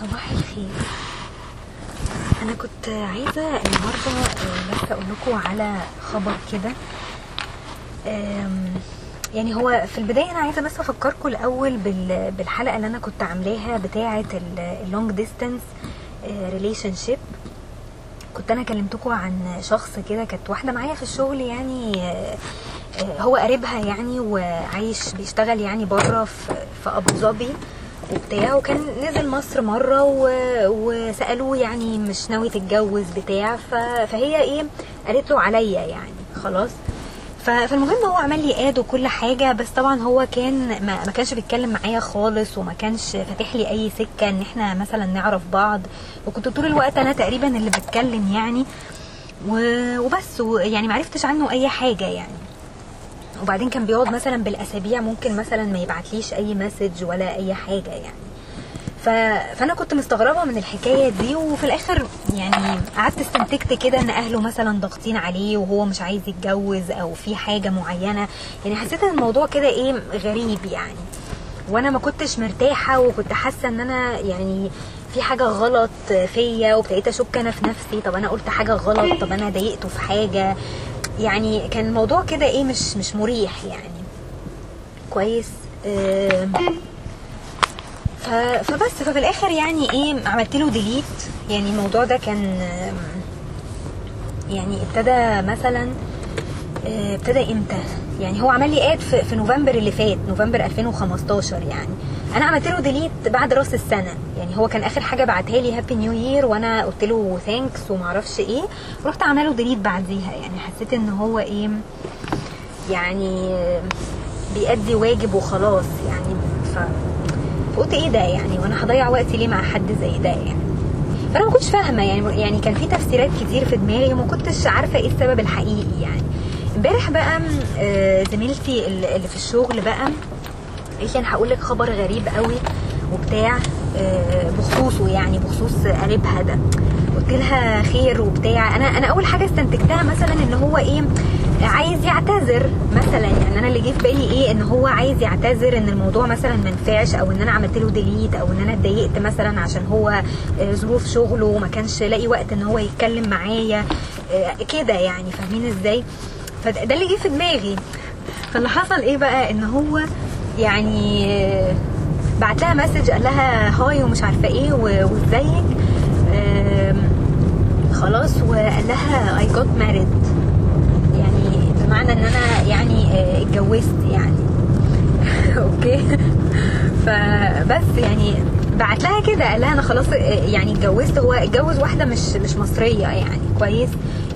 صباح الخير. أنا كنت عايزة النهارده آه، بس أقول لكم على خبر كده. يعني هو في البداية أنا عايزة بس أفكركم الأول بال- بالحلقة اللي أنا كنت عاملاها بتاعة ال long distance relationship كنت أنا كلمتكم عن شخص كده كانت واحدة معايا في الشغل يعني آه، آه، هو قريبها يعني وعايش بيشتغل يعني بره في أبو ظبي. وبتاع وكان نزل مصر مرة وسألوه يعني مش ناوي تتجوز بتاع فهي إيه قالت له عليا يعني خلاص. فالمهم هو عمل لي اد وكل حاجة بس طبعا هو كان ما, ما كانش بيتكلم معايا خالص وما كانش فاتح لي أي سكة إن إحنا مثلا نعرف بعض. وكنت طول الوقت أنا تقريبا اللي بتكلم يعني وبس يعني ما عرفتش عنه أي حاجة يعني. وبعدين كان بيقعد مثلا بالأسابيع ممكن مثلا ما يبعتليش أي مسج ولا أي حاجة يعني. ف... فأنا كنت مستغربة من الحكاية دي وفي الآخر يعني قعدت استنتجت كده إن أهله مثلا ضاغطين عليه وهو مش عايز يتجوز أو في حاجة معينة. يعني حسيت إن الموضوع كده إيه غريب يعني. وأنا ما كنتش مرتاحة وكنت حاسة إن أنا يعني في حاجة غلط فيا وابتديت أشك أنا في نفسي. طب أنا قلت حاجة غلط؟ طب أنا ضايقته في حاجة؟ يعني كان الموضوع كده إيه مش مش مريح يعني. كويس. ف- فبس ففي الآخر يعني إيه عملت له delete يعني الموضوع ده كان يعني ابتدى مثلا ابتدى إمتى؟ يعني هو عمل لي add في, في نوفمبر اللي فات نوفمبر 2015 يعني. أنا عملت له delete بعد راس السنة. يعني هو كان آخر حاجة بعتها لي happy new year وأنا قلت له thanks وما أعرفش إيه. رحت عامله له ديليت بعديها. يعني حسيت إن هو إيه يعني آه، بيأدي واجب وخلاص يعني. ف فقلت إيه ده يعني؟ وأنا هضيع وقتي ليه مع حد زي ده يعني؟ فأنا ما كنتش فاهمة يعني. يعني كان في تفسيرات كتير في دماغي وما كنتش عارفة إيه السبب الحقيقي يعني. امبارح بقى آه، زميلتي اللي في الشغل بقى قالت أنا هقول لك خبر غريب قوي وبتاع آه، بخصوصه يعني بخصوص قريبها ده. قلت لها خير وبتاع. أنا أنا أول حاجة استنتجتها مثلا إن هو إيه عايز يعتذر مثلا. يعني أنا اللي جه في بالي إيه إن هو عايز يعتذر إن الموضوع مثلا ما نفعش أو إن أنا عملت له ديليت أو إن أنا اتضايقت مثلا عشان هو آه، ظروف شغله وما كانش لاقي وقت إن هو يتكلم معايا كده يعني. فاهمين إزاي؟ فده ده اللي جه في دماغي. فاللي حصل إيه بقى؟ إن هو يعني بعت لها message قال لها hi ومش عارفة إيه وإزيك؟ خلاص. وقال لها I got married يعني بمعنى إن أنا يعني آه، اتجوزت يعني. okay؟ فبس يعني بعت لها كده. قال لها أنا خلاص آه، يعني اتجوزت. هو اتجوز واحدة مش مش مصرية يعني. كويس.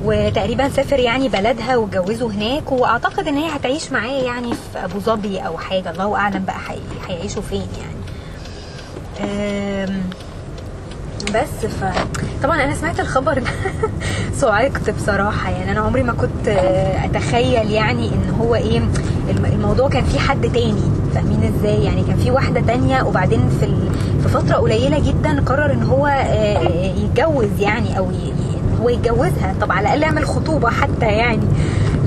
وتقريبا سافر يعني بلدها واتجوزوا هناك وأعتقد إن هي هتعيش معاه يعني في أبو ظبي أو حاجة. الله أعلم بقى هي- هيعيشوا فين يعني. بس ف طبعا أنا سمعت الخبر ده صعقت بصراحة. يعني أنا عمري ما كنت آه، أتخيل يعني إن هو إيه الم- الموضوع كان في حد تاني. فاهمين إزاي؟ يعني كان في واحدة تانية وبعدين في. في فترة قليلة جدا قرر إن هو آه، يتجوز يعني أو ي... ي- ان هو يتجوزها طب على الأقل يعمل خطوبة حتى يعني.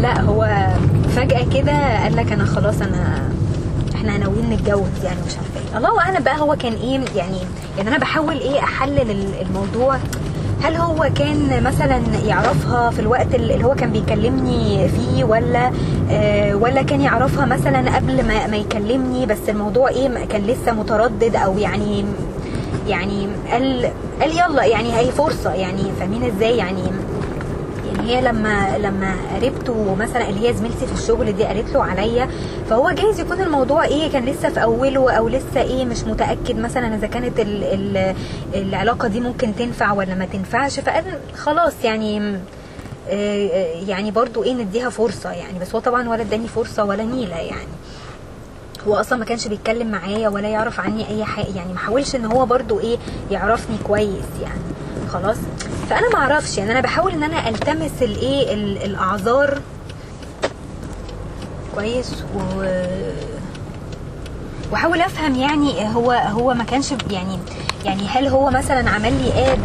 لا هو فجأة كده قال لك أنا خلاص أنا إحنا ناويين نتجوز يعني مش عارفة إيه. الله أعلم بقى هو كان إيه يعني يعني أنا بحاول إيه أحلل ال- الموضوع. هل هو كان مثلا يعرفها في الوقت اللي هو كان بيكلمني فيه ولا آه ولا كان يعرفها مثلا قبل ما, ما يكلمني؟ بس الموضوع إيه كان لسه متردد أو يعني يعني قال قال يلا يعني هي فرصة يعني فاهمين إزاي؟ يعني يعني هي لما لما قريبته مثلا اللي هي زميلتي في الشغل دي قالت له عليا فهو جايز يكون الموضوع إيه كان لسه في أوله أو لسه إيه مش متأكد مثلا إذا كانت ال ال العلاقة دي ممكن تنفع ولا ما تنفعش فقال خلاص يعني آه، آه، يعني برضو إيه نديها فرصة يعني بس هو طبعا ولا اداني فرصة ولا نيلة يعني. هو أصلا ما كانش بيتكلم معايا ولا يعرف عني أي حاجة يعني ما حاولش إن هو برضو إيه يعرفني كويس يعني. خلاص؟ فأنا ما أعرفش يعني أنا بحاول إن أنا ألتمس الايه ال- الأعذار. كويس. و وأحاول أفهم يعني هو هو ما كانش يعني يعني هل هو مثلا عمل لي اد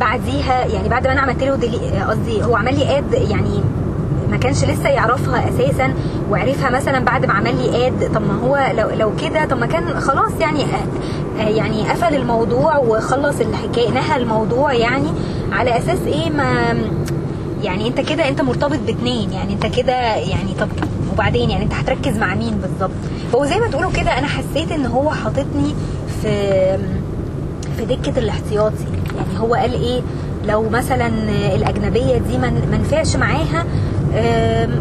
بعديها يعني بعد ما أنا عملت له قصدي هو عمل لي اد يعني ما كانش لسه يعرفها أساسا وعرفها مثلا بعد ما عمل لي آد. طب ما هو لو لو كده طب ما كان خلاص يعني آه، يعني قفل الموضوع وخلص الحكاية نهى الموضوع يعني. على أساس إيه؟ ما يعني أنت كده أنت مرتبط باتنين. يعني أنت كده يعني طب وبعدين يعني أنت هتركز مع مين بالظبط؟ هو زي ما تقولوا كده أنا حسيت إن هو حاططني في في دكة الاحتياطي. يعني هو قال إيه؟ لو مثلا الأجنبية دي ما نفعش معاها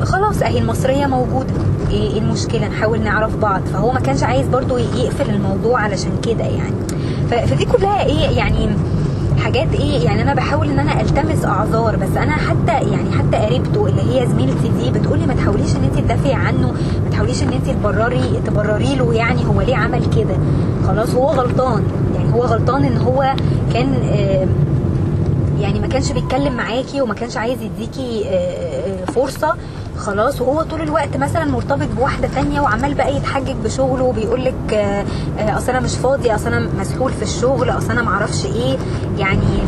خلاص أهي المصرية موجودة. إيه إيه المشكلة؟ نحاول نعرف بعض. فهو ما كانش عايز برضو يقفل الموضوع علشان كده يعني. فدي كلها إيه يعني حاجات إيه يعني أنا بحاول إن أنا ألتمس أعذار. بس أنا حتى يعني حتى قريبته اللي هي زميلتي دي بتقولي ما تحاوليش إن انت تدافعي عنه ما تحاوليش إن انت تبرري تبرري له يعني هو ليه عمل كده. خلاص هو غلطان. يعني هو غلطان إن هو كان يعني ما كانش بيتكلم معاكي وما كانش عايز يديكي آه، آه، فرصة خلاص وهو طول الوقت مثلا مرتبط بواحدة تانية وعمال بقى يتحجج بشغله وبيقول لك أصل أنا مش فاضي أصل أنا مسحول في الشغل أصل أنا معرفش إيه. يعني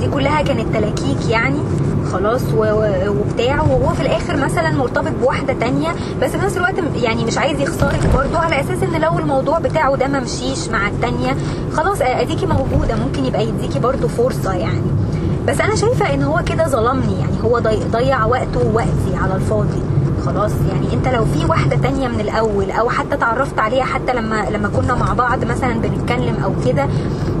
دي كلها كانت تلاكيك يعني خلاص وبتاع. وهو في الآخر مثلا مرتبط بواحدة تانية بس في نفس الوقت يعني مش عايز يخسرك برضه على أساس إن لو الموضوع بتاعه ده ما مشيش مع التانية خلاص أديكي موجودة. ممكن يبقى يديكي برضه فرصة يعني. بس أنا شايفة إن هو كده ظلمني يعني هو ضي- ضيع وقته ووقتي على الفاضي. خلاص يعني أنت لو في واحدة تانية من الأول أو حتى اتعرفت عليها حتى لما لما كنا مع بعض مثلا بنتكلم أو كده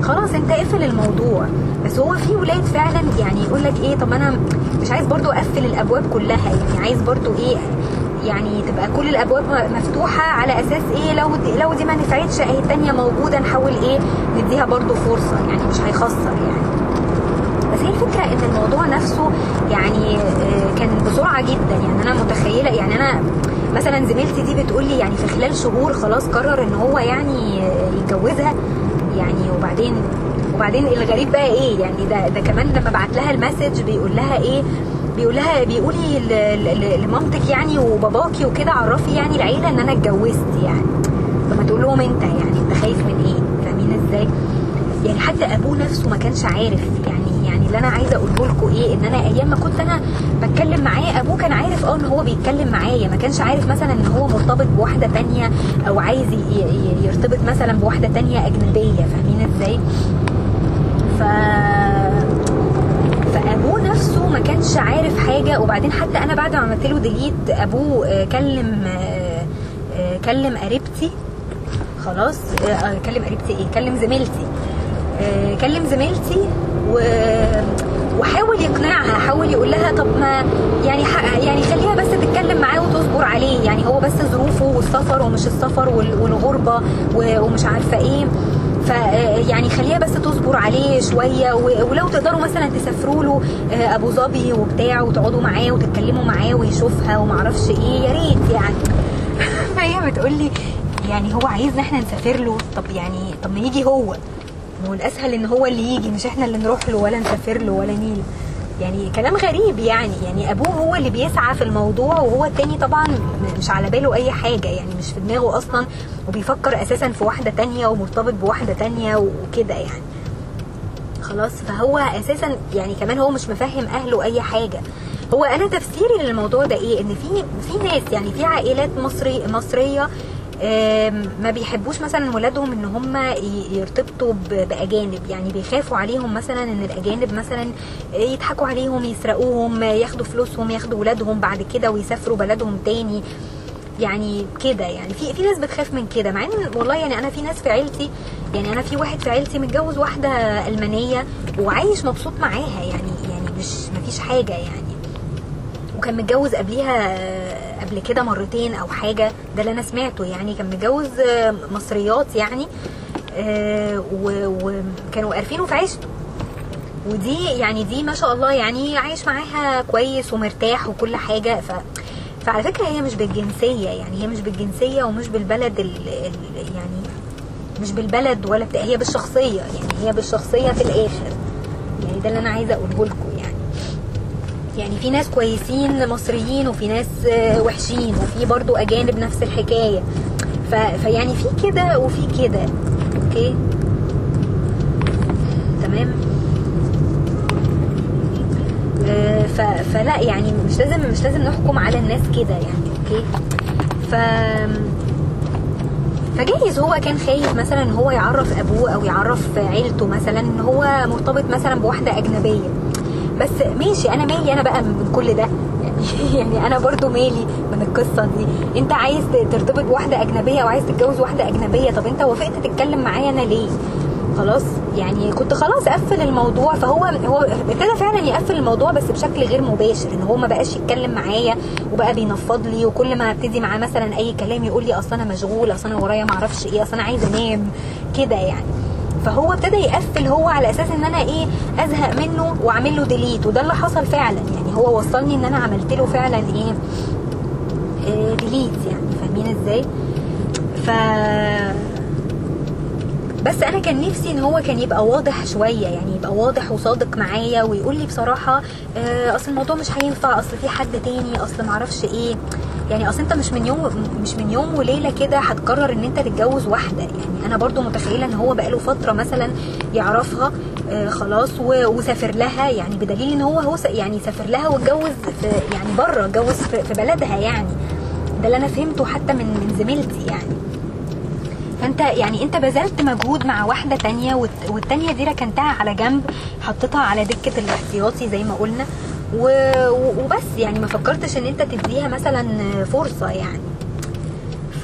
خلاص أنت اقفل الموضوع. بس هو في ولاد فعلا يعني يقول لك إيه طب أنا مش عايز برضو أقفل الأبواب كلها يعني عايز برضو إيه يعني تبقى كل الأبواب مفتوحة على أساس إيه لو دي لو دي ما نفعتش أهي التانية موجودة نحاول إيه نديها برضو فرصة يعني مش هيخسر يعني. هي الفكرة إن الموضوع نفسه يعني آه، كان بسرعة جدا. يعني أنا متخيلة يعني أنا مثلا زميلتي دي بتقول لي يعني في خلال شهور خلاص قرر إن هو يعني آه، يتجوزها. يعني وبعدين وبعدين الغريب بقى إيه؟ يعني ده ده كمان لما بعت لها المسج بيقول لها إيه؟ بيقول لها بيقولي لمامتك يعني وباباكي وكده عرفي يعني العيلة إن أنا اتجوزت يعني. طب ما تقول لهم أنت يعني أنت خايف من إيه؟ فاهمين إزاي؟ يعني حتى أبوه نفسه ما كانش عارف. اللي أنا عايزة أقوله لكم إيه؟ إن أنا أيام ما كنت أنا بتكلم معاه أبوه كان عارف آه إن هو بيتكلم معايا ما كانش عارف مثلا إن هو مرتبط بواحدة تانية أو عايز يرتبط مثلا بواحدة تانية أجنبية فاهمين إزاي؟ ف فأبوه نفسه ما كانش عارف حاجة وبعدين حتى أنا بعد ما عملت له ديليت أبوه آه، كلم آه، آه، كلم قريبتي. خلاص كلم قريبتي إيه؟ كلم زميلتي. كلم زميلتي. و وحاول يقنعها حاول يقول لها طب ما يعني ح- يعني خليها بس تتكلم معاه وتصبر عليه يعني هو بس ظروفه والسفر ومش السفر وال- والغربة ومش عارفة إيه. ف يعني خليها بس تصبر عليه شوية ولو تقدروا مثلا تسافروا له آه، أبو ظبي وبتاع وتقعدوا معاه وتتكلموا معاه ويشوفها ومعرفش إيه يا ريت يعني. فهي بتقول لي يعني هو عايزنا إحنا نسافر له طب يعني طب ما يجي هو. ما هو الاسهل إن هو اللي يجي مش إحنا اللي نروح له ولا نسافر له ولا نيل يعني كلام غريب يعني. يعني أبوه هو اللي بيسعى في الموضوع وهو التاني طبعا مش على باله أي حاجة. يعني مش في دماغه أصلا وبيفكر أساسا في واحدة تانية ومرتبط بواحدة تانية وكده يعني. خلاص فهو أساسا يعني كمان هو مش مفهم أهله أي حاجة. هو أنا تفسيري للموضوع ده إيه؟ إن في في ناس يعني في عائلات مصري مصرية ما بيحبوش مثلا ولادهم إن هم يرتبطوا بأجانب. يعني بيخافوا عليهم مثلا إن الأجانب مثلا يضحكوا عليهم يسرقوهم ياخدوا فلوسهم ياخدوا ولادهم بعد كده ويسافروا بلدهم تاني. يعني كده. يعني في في ناس بتخاف من كده. مع إن والله يعني أنا في ناس في عيلتي يعني أنا في واحد في عيلتي متجوز واحدة ألمانية وعايش مبسوط معاها. يعني يعني مش مفيش حاجة يعني. وكان متجوز قبليها قبل كده مرتين أو حاجة ده اللي أنا سمعته يعني. كان متجوز آه، مصريات يعني آه، وكانوا عارفينه في عيشته. ودي يعني دي ما شاء الله يعني عايش معاها كويس ومرتاح وكل حاجة. ف فعلى فكرة هي مش بالجنسية يعني هي مش بالجنسية ومش بالبلد ال... ال... يعني مش بالبلد ولا بتاع هي بالشخصية يعني هي بالشخصية في الآخر. يعني ده اللي أنا عايزة أقوله لكم يعني في ناس كويسين مصريين وفي ناس آه، وحشين وفي برضو أجانب نفس الحكاية. ف... فيعني في كده وفي كده. okay؟ تمام؟ آه، ف... فلا يعني مش لازم مش لازم نحكم على الناس كده يعني أوكي؟ ف فجايز هو كان خايف مثلا هو يعرف أبوه أو يعرف عيلته مثلا إن هو مرتبط مثلا بواحدة أجنبية. بس ماشي أنا مالي أنا بقى من كل ده. يعني أنا برضو مالي من القصة دي. أنت عايز ترتبط بواحدة أجنبية أو عايز تتجوز واحدة أجنبية طب أنت وافقت تتكلم معايا أنا ليه؟ خلاص؟ يعني كنت خلاص اقفل الموضوع. فهو هو ابتدى فعلا يقفل الموضوع بس بشكل غير مباشر إن هو ما بقاش يتكلم معايا وبقى بينفض لي. وكل ما أبتدي معاه مثلا أي كلام يقول لي أصل أنا مشغول أصل أنا ورايا ما أعرفش إيه أصل أنا عايز أنام كده يعني. فهو ابتدى يقفل هو على أساس إن أنا إيه أزهق منه وأعمل له delete وده اللي حصل فعلا. يعني هو وصلني إن أنا عملت له فعلا إيه, delete يعني. فاهمين إزاي؟ ف بس أنا كان نفسي إن هو كان يبقى واضح شوية يعني يبقى واضح وصادق معايا ويقول لي بصراحة آه أصل الموضوع مش هينفع أصل في حد تاني أصل معرفش إيه. يعني أصل أنت مش من يوم مش من يوم وليلة كده هتقرر إن أنت تتجوز واحدة. يعني أنا برضو متخيلة إن هو بقاله فترة مثلا يعرفها آه خلاص وسافر لها. يعني بدليل إن هو هو يعني سافر لها واتجوز يعني بره اتجوز في بلدها يعني. ده اللي أنا فهمته حتى من من زميلتي يعني. فأنت يعني أنت بذلت مجهود مع واحدة تانية والتانية دي ركنتها على جنب حطيتها على دكة الاحتياطي زي ما قلنا. وبس يعني ما فكرتش ان انت تديها مثلا فرصة يعني.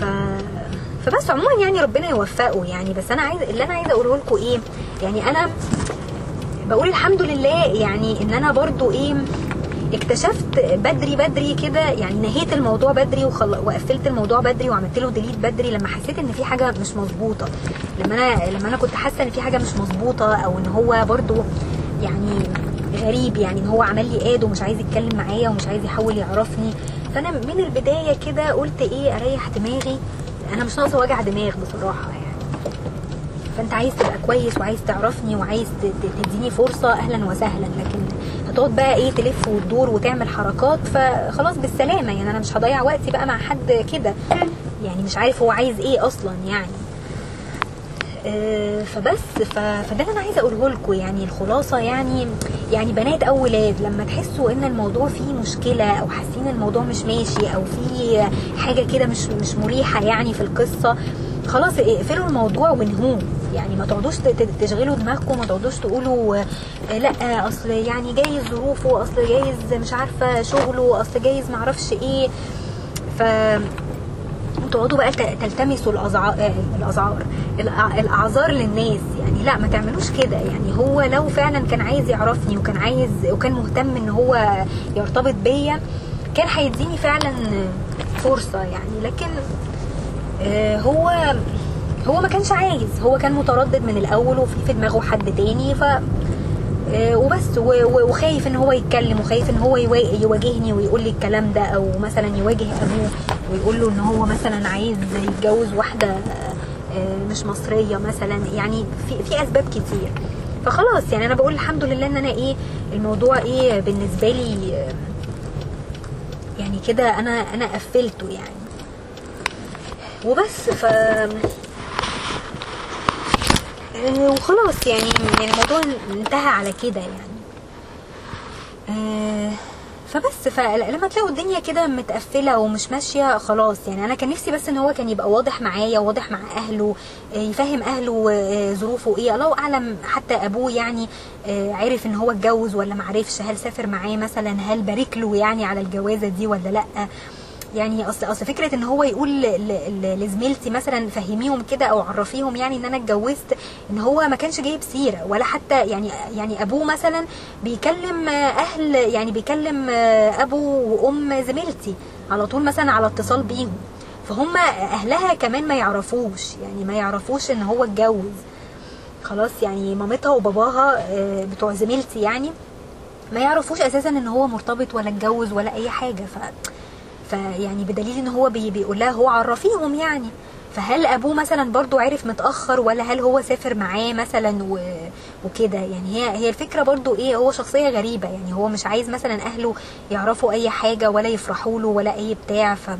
ف فبس عموما يعني ربنا يوفقه يعني. بس أنا عايز اللي أنا عايزه أقوله لكم إيه يعني أنا بقول الحمد لله يعني إن أنا برضو إيه اكتشفت بدري بدري كده يعني نهيت الموضوع بدري وخل... وقفلت الموضوع بدري وعملت له ديليت بدري لما حسيت إن في حاجة مش مظبوطة. لما أنا لما أنا كنت حاسة إن في حاجة مش مظبوطة أو إن هو برضو يعني غريب يعني هو عمل لي آد ومش عايز يتكلم معايا ومش عايز يحاول يعرفني. فأنا من البداية كده قلت إيه أريح دماغي. أنا مش ناقصة وجع دماغ بصراحة يعني. فأنت عايز تبقى كويس وعايز تعرفني وعايز تديني فرصة أهلا وسهلا. لكن هتقعد بقى إيه تلف وتدور وتعمل حركات فخلاص بالسلامة يعني. أنا مش هضيع وقتي بقى مع حد كده. يعني مش عارف هو عايز إيه أصلا يعني. آه فبس فده اللي أنا عايزة أقوله لكم يعني. الخلاصة يعني يعني بنات أو ولاد لما تحسوا إن الموضوع فيه مشكلة أو حاسين الموضوع مش ماشي أو في حاجة كده مش مش مريحة يعني في القصة خلاص اقفلوا الموضوع وانهوه. يعني ما تقعدوش تشغلوا دماغكم ما تقعدوش تقولوا لأ أصل يعني جايز ظروفه أصل جايز مش عارفة شغله أصل جايز معرفش إيه. ف تقعدوا بقى تلتمسوا الاعذار الاعذار الأعذار للناس. يعني لا ما تعملوش كده. يعني هو لو فعلا كان عايز يعرفني وكان عايز وكان مهتم إن هو يرتبط بيا كان هيديني فعلا فرصة يعني. لكن هو هو ما كانش عايز. هو كان متردد من الأول وفي في دماغه حد تاني ف وبس. وخايف إن هو يتكلم وخايف إن هو يواجهني ويقول لي الكلام ده أو مثلا يواجه أبوه ويقول له إن هو مثلا عايز يتجوز واحدة مش مصرية مثلا يعني في في أسباب كتير. فخلاص يعني أنا بقول الحمد لله إن أنا إيه الموضوع إيه بالنسبة لي يعني كده أنا أنا قفلته يعني. وبس ف وخلاص يعني يعني الموضوع انتهى على كده يعني. فبس فلما تلاقوا الدنيا كده متقفلة ومش ماشية خلاص. يعني أنا كان نفسي بس إن هو كان يبقى واضح معايا واضح مع أهله يفهم أهله ظروفه إيه. الله أعلم حتى أبوه يعني عرف إن هو اتجوز ولا معرفش هل سافر معاه مثلا هل بارك له يعني على الجوازة دي ولا لأ. يعني اصل أصل فكرة إن هو يقول لزميلتي مثلا فهميهم كده أو عرفيهم يعني إن أنا اتجوزت إن هو ما كانش جايب سيرة ولا حتى يعني يعني أبوه مثلا بيكلم أهل يعني بيكلم أبو وأم زميلتي على طول مثلا على اتصال بيهم. فهم أهلها كمان ما يعرفوش يعني ما يعرفوش إن هو اتجوز. خلاص يعني مامتها وباباها بتوع زميلتي يعني ما يعرفوش أساسا إن هو مرتبط ولا اتجوز ولا أي حاجة. ف فيعني بدليل إن هو بي بيقول لها هو عرفيهم يعني. فهل أبوه مثلا برضو عرف متأخر ولا هل هو سافر معاه مثلا و... وكده؟ يعني هي هي الفكرة برضو إيه هو شخصية غريبة. يعني هو مش عايز مثلا أهله يعرفوا أي حاجة ولا يفرحوا له ولا أي بتاع. ف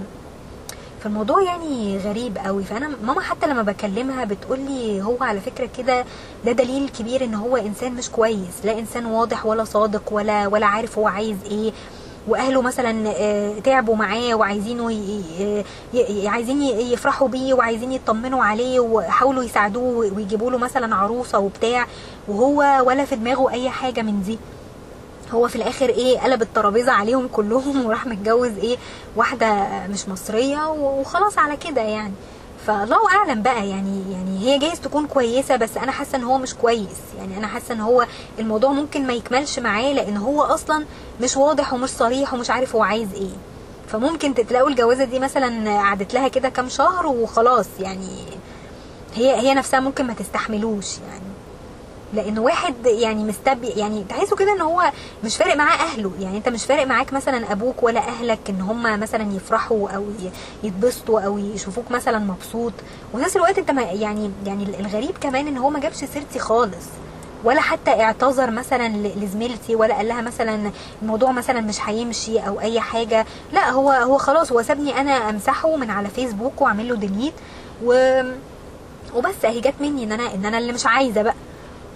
فالموضوع يعني غريب قوي. فأنا ماما حتى لما بكلمها بتقول لي هو على فكرة كده ده دليل كبير إن هو إنسان مش كويس. لا إنسان واضح ولا صادق ولا ولا عارف هو عايز إيه. وأهله مثلا آه، تعبوا معاه وعايزينه عايزين يفرحوا بيه وعايزين يطمنوا عليه وحاولوا يساعدوه ويجيبوا له مثلا عروسة وبتاع وهو ولا في دماغه أي حاجة من دي. هو في الآخر إيه قلب الترابيزة عليهم كلهم وراح متجوز إيه واحدة مش مصرية وخلاص على كده يعني. فالله أعلم بقى يعني يعني هي جايز تكون كويسة بس أنا حاسة إن هو مش كويس. يعني أنا حاسة إن هو الموضوع ممكن ما يكملش معاه لأن هو أصلا مش واضح ومش صريح ومش عارف هو عايز إيه. فممكن تلاقوا الجوازة دي مثلا قعدت لها كده كام شهر وخلاص يعني هي هي نفسها ممكن ما تستحملوش يعني. لأن واحد يعني مستبيع يعني تحسه كده إن هو مش فارق معاه أهله. يعني أنت مش فارق معاك مثلا أبوك ولا أهلك إن هم مثلا يفرحوا أو يتبسطوا أو يشوفوك مثلا مبسوط. وفي نفس الوقت أنت ما يعني يعني الغريب كمان إن هو ما جابش سيرتي خالص. ولا حتى اعتذر مثلا لزميلتي ولا قال لها مثلا الموضوع مثلا مش هيمشي أو أي حاجة. لا هو هو خلاص هو سابني أنا أمسحه من على فيسبوك واعمل له delete و وبس اهي جت مني إن أنا إن أنا اللي مش عايزة بقى.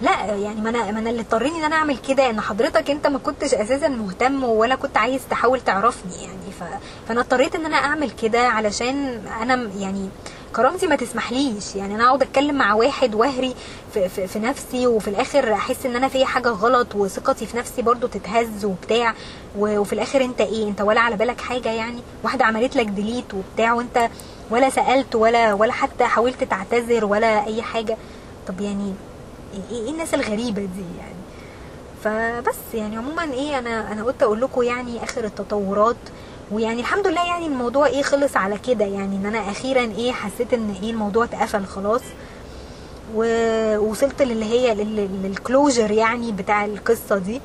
لا يعني ما أنا ما أنا اللي اضطرني إن أنا أعمل كده إن حضرتك أنت ما كنتش أساسا مهتم ولا كنت عايز تحاول تعرفني يعني. ف... فأنا اضطريت إن أنا أعمل كده علشان أنا يعني كرامتي ما تسمحليش. يعني أنا أقعد أتكلم مع واحد واهري في, في, في نفسي وفي الآخر أحس إن أنا في حاجة غلط وثقتي في نفسي برضو تتهز وبتاع. وفي الآخر أنت إيه؟ أنت ولا على بالك حاجة يعني؟ واحدة عملت لك ديليت وبتاع وأنت ولا سألت ولا ولا حتى حاولت تعتذر ولا أي حاجة. طب يعني إيه إيه الناس الغريبة دي يعني. فبس يعني عموما إيه أنا أنا قلت أقول لكم يعني آخر التطورات. ويعني الحمد لله يعني الموضوع إيه خلص على كده يعني إن أنا أخيرا إيه حسيت إن إيه الموضوع اتقفل خلاص. ووصلت للي هي لل- للكلوجر يعني بتاع القصة دي.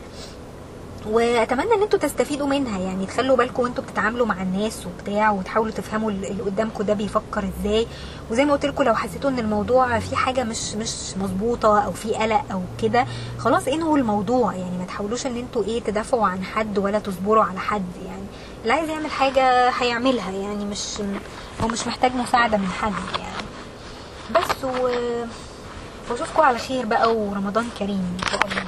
واتمنى ان أنتوا تستفيدوا منها يعني تخلوا بالكم وانتوا بتتعاملوا مع الناس وبتاع وتحاولوا تفهموا ال- اللي قدامكم ده بيفكر إزاي. وزي ما قلت لكم لو حسيتوا ان الموضوع فيه حاجة مش مش مظبوطة أو فيه قلق أو كده خلاص انهوا الموضوع. يعني ما تحاولوش ان أنتوا إيه تدافعوا عن حد ولا تصبروا على حد. يعني اللي عايز يعمل حاجة هيعملها يعني مش هو مش محتاج مساعدة من حد يعني. بس و... واشوفكم على خير بقى ورمضان كريم إن شاء الله.